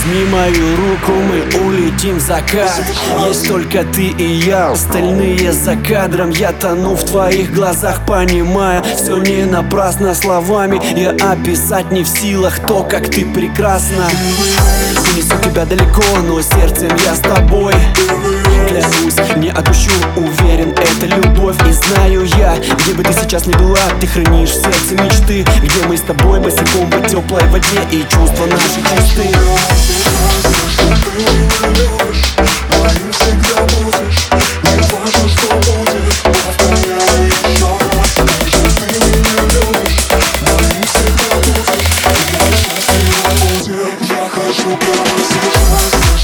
Возьми мою руку, мы улетим в закат Есть только ты и я, остальные за кадром. Я тону в твоих глазах, понимая Все не напрасно словами. Я описать не в силах то, как ты прекрасна. Несу тебя далеко, но сердцем я с тобой. Клянусь, не отпущу, уверен, это любовь. И знаю я, бы ты сейчас не была Ты хранишь в сердце мечты. Где мы с тобой босиком в теплой воде И чувства наши чисты. Всегда хочу прямо сейчас